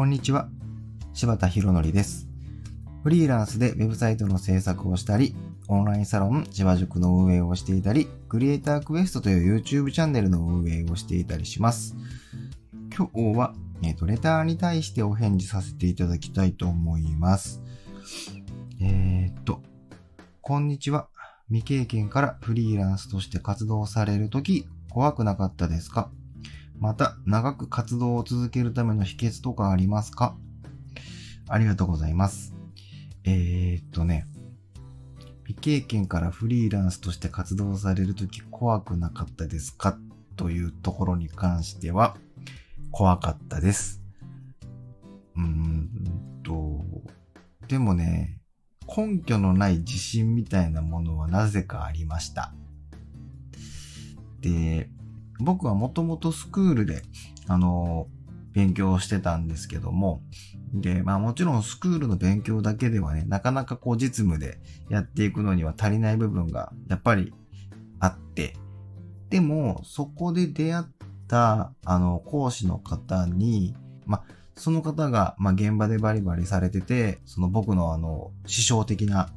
こんにちは。柴田博則です。フリーランスでウェブサイトの制作をしたり、オンラインサロン千葉塾の運営をしていたり、クリエイタークエストという YouTube チャンネルの運営をしていたりします。今日は、えっ、と、レターに対してお返事させていただきたいと思います。えーっと、こんにちは。未経験からフリーランスとして活動されるとき、怖くなかったですか？また、長く活動を続けるための秘訣とかありますか？ありがとうございます。えー、っとね、未経験からフリーランスとして活動されるとき怖くなかったですか？というところに関しては、怖かったです。うーんと、でもね、根拠のない自信みたいなものはなぜかありました。で、僕はもともとスクールで、あの、勉強してたんですけども、で、まあもちろんスクールの勉強だけではね、なかなかこう実務でやっていくのには足りない部分がやっぱりあって、でもそこで出会ったあの講師の方に、まあその方が、まあ、現場でバリバリされてて、その僕のあの、師匠的な、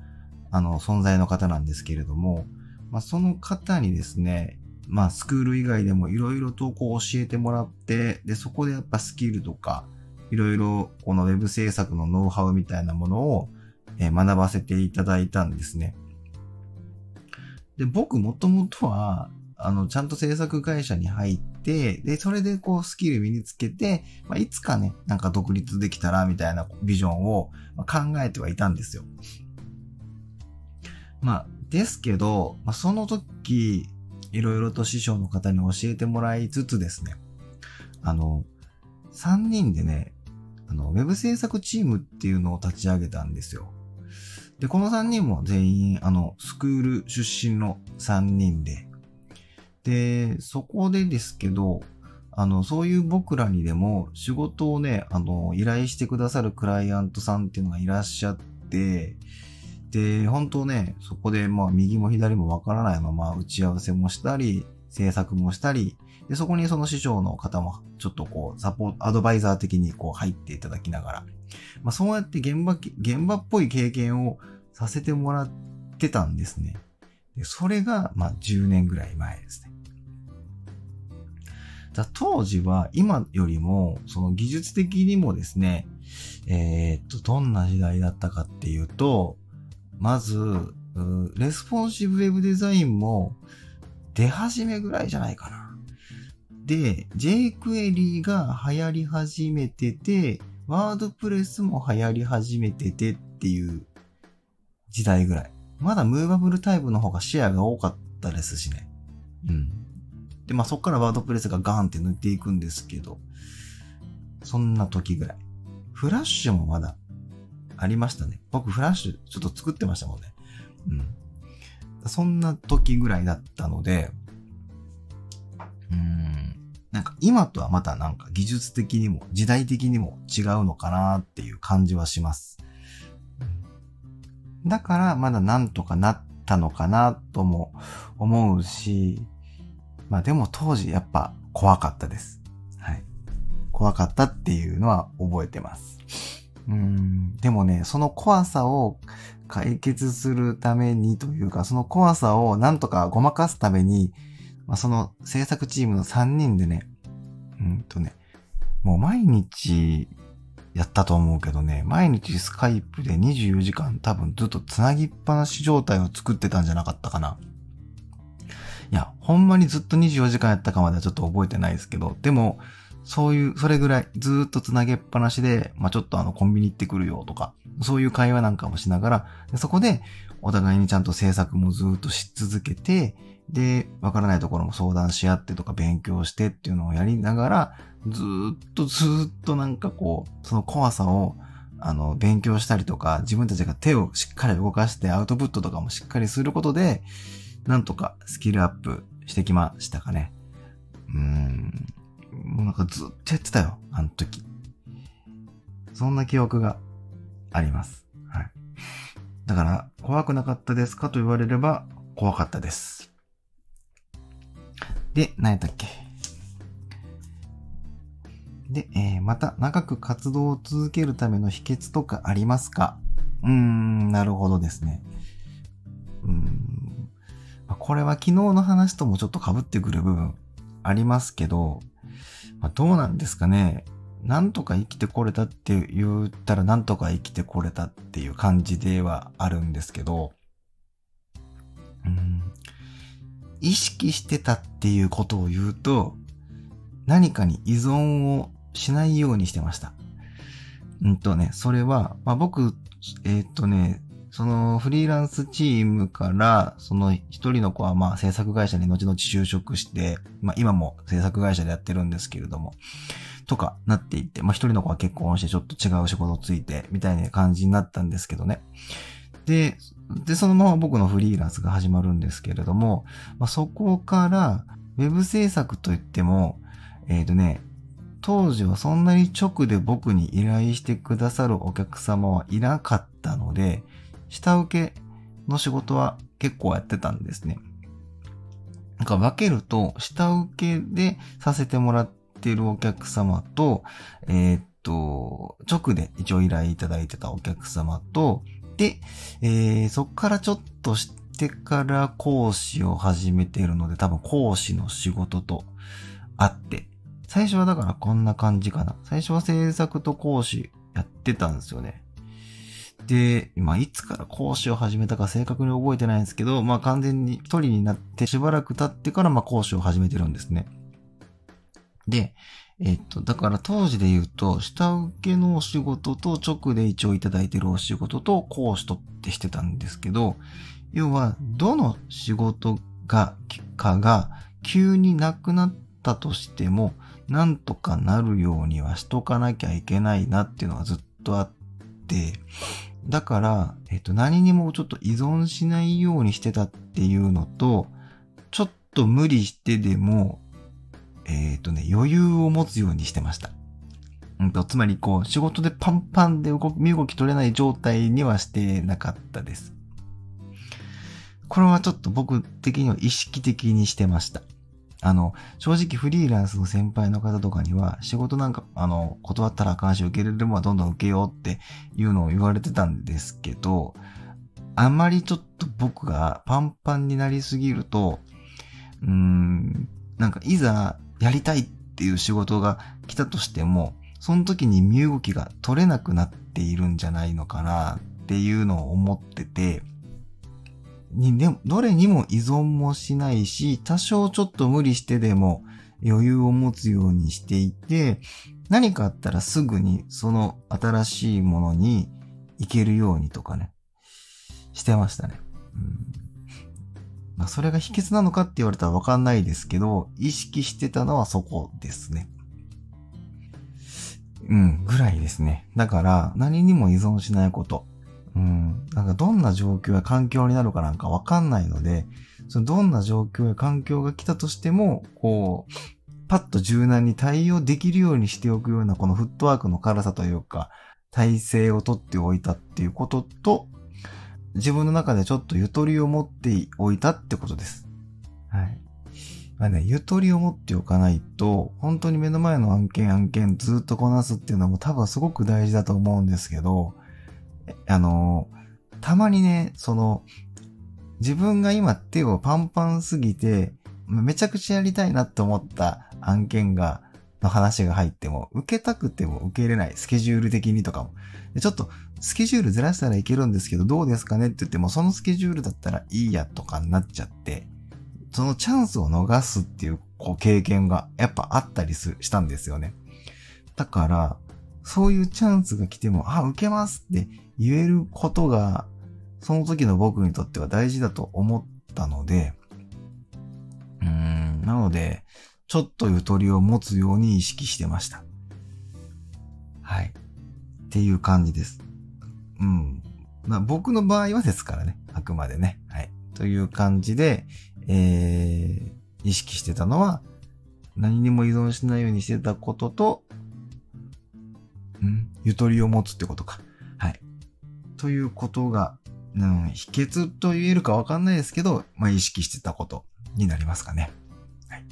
あの、存在の方なんですけれども、まあ、その方にですね、まあ、スクール以外でもいろいろとこう教えてもらって、で、そこでやっぱスキルとか、いろいろこのウェブ制作のノウハウみたいなものを、えー学ばせていただいたんですね。で、僕もともとは、あの、ちゃんと制作会社に入って、で、それでこうスキル身につけて、まあ、いつかね、なんか独立できたらみたいなビジョンを考えてはいたんですよ。まあ、ですけど、まあ、その時、いろいろと師匠の方に教えてもらいつつですね、あの、3人でね、あの、ウェブ制作チームっていうのを立ち上げたんですよ。で、この3人も全員、あの、スクール出身の3人で、で、そこでですけど、あの、そういう僕らにでも仕事をね、あの、依頼してくださるクライアントさんっていうのがいらっしゃって、で、本当ね、そこでまあ右も左もわからないまま打ち合わせもしたり、制作もしたり、で、そこにその師匠の方もちょっとこう、サポート、アドバイザー的にこう入っていただきながら、まあそうやって現場、現場っぽい経験をさせてもらってたんですね。でそれが、まあ10年ぐらい前ですね。だ当時は今よりも、その技術的にもですね、えーっと、どんな時代だったかっていうと、まず、レスポンシブウェブデザインも出始めぐらいじゃないかな。で、jQuery が流行り始めてて、 WordPress も流行り始めててっていう時代ぐらい。まだ Movable Type の方がシェアが多かったですしね。うん。で、まあそっから WordPress がガーンってなっていくんですけど、そんな時ぐらい。フラッシュもまだありましたね。僕フラッシュちょっと作ってましたもんね。うん。そんな時ぐらいだったので、うん。なんか今とはまたなんか技術的にも時代的にも違うのかなっていう感じはします。だからまだなんとかなったのかなとも思うし、まあでも当時やっぱ怖かったです。はい。怖かったっていうのは覚えてます。うん。でもね、その怖さを解決するためにというか、その怖さをなんとかごまかすために、まあ、その制作チームの3人でね、うんとね、もう毎日やったと思うけどね、毎日スカイプで24時間多分ずっと繋ぎっぱなし状態を作ってたんじゃなかったかな。いや、ほんまにずっと24時間やったかまではちょっと覚えてないですけど、でも、そういう、それぐらいずっと繋げっぱなしで、まあ、ちょっとあの、コンビニ行ってくるよとか、そういう会話なんかもしながら、そこで、お互いにちゃんと制作もずっとし続けて、で、わからないところも相談し合ってとか勉強してっていうのをやりながら、ずっとずっとなんかこう、その怖さを、あの、勉強したりとか、自分たちが手をしっかり動かしてアウトプットとかもしっかりすることで、なんとかスキルアップしてきましたかね。うーん。もうなんかずっとやってたよ、あの時。そんな記憶があります。はい。だから、怖くなかったですかと言われれば、怖かったです。で、何やったっけ？で、えー、また長く活動を続けるための秘訣とかありますか？うーん、なるほどですね。うーん。これは昨日の話ともちょっと被ってくる部分ありますけど、まあ、どうなんですかね。なんとか生きてこれたって言ったらなんとか生きてこれたっていう感じではあるんですけど、うん、意識してたっていうことを言うと、何かに依存をしないようにしてました。うんとね、それは、まあ、僕、えー、っとね、そのフリーランスチームから、その一人の子はまあ制作会社に後々就職して、まあ今も制作会社でやってるんですけれども、とかなっていって、まあ一人の子は結婚してちょっと違う仕事ついて、みたいな感じになったんですけどね。で、で、そのまま僕のフリーランスが始まるんですけれども、まあそこから、ウェブ制作といっても、えっ、ー、とね、当時はそんなに直で僕に依頼してくださるお客様はいなかったので、下請けの仕事は結構やってたんですね。なんか分けると、下請けでさせてもらってるお客様と、えー、っと、直で一応依頼いただいてたお客様と、で、えー、そっからちょっとしてから講師を始めているので、多分講師の仕事とあって、最初はだからこんな感じかな。最初は制作と講師やってたんですよね。で、今いつから講師を始めたか正確に覚えてないんですけど、まあ完全に一人になってしばらく経ってからまあ講師を始めてるんですね。で、えっと、だから当時で言うと、下請けのお仕事と直で一応いただいてるお仕事と講師とってしてたんですけど、要は、どの仕事が、かが急になくなったとしても、なんとかなるようにはしとかなきゃいけないなっていうのがずっとあって、だから、えっと、何にもちょっと依存しないようにしてたっていうのと、ちょっと無理してでも、えっ、とね、余裕を持つようにしてました。うんと、つまりこう、仕事でパンパンで動き、身動き取れない状態にはしてなかったです。これはちょっと僕的には意識的にしてました。あの、正直フリーランスの先輩の方とかには、仕事なんか、あの、断ったらあかんし、受けれるもんはどんどん受けようっていうのを言われてたんですけど、あまりちょっと僕がパンパンになりすぎると、うーん、なんかいざやりたいっていう仕事が来たとしても、その時に身動きが取れなくなっているんじゃないのかなっていうのを思ってて、に、でも、どれにも依存もしないし、多少ちょっと無理してでも余裕を持つようにしていて、何かあったらすぐにその新しいものに行けるようにとかね、してましたね。うんまあ、それが秘訣なのかって言われたらわかんないですけど、意識してたのはそこですね。うん、ぐらいですね。だから、何にも依存しないこと。うん。なんかどんな状況や環境になるかなんかわかんないので、そのどんな状況や環境が来たとしても、こう、パッと柔軟に対応できるようにしておくようなこのフットワークの軽さというか、体制をとっておいたっていうことと、自分の中でちょっとゆとりを持っておいたってことです。はい。まあね、ゆとりを持っておかないと、本当に目の前の案件案件ずっとこなすっていうのも多分すごく大事だと思うんですけど、あの、たまにね、その、自分が今手をパンパンすぎて、めちゃくちゃやりたいなって思った案件が、の話が入っても、受けたくても受け入れない。スケジュール的にとかも。ちょっと、スケジュールずらしたらいけるんですけど、どうですかねって言っても、そのスケジュールだったらいいやとかになっちゃって、そのチャンスを逃すっていう、こう、経験がやっぱあったりす、したんですよね。だから、そういうチャンスが来ても、あ、受けますって言えることが、その時の僕にとっては大事だと思ったので、うーん、なので、ちょっとゆとりを持つように意識してました。はい。っていう感じです。うん。まあ、僕の場合はですからね。あくまでね。はい。という感じで、えー、意識してたのは、何にも依存しないようにしてたことと、んゆとりを持つってことか。はい。ということが、うん、秘訣と言えるかわかんないですけど、まあ、意識してたことになりますかね。はい。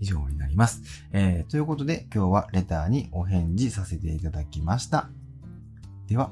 以上になります。えー、ということで今日はレターにお返事させていただきました。では。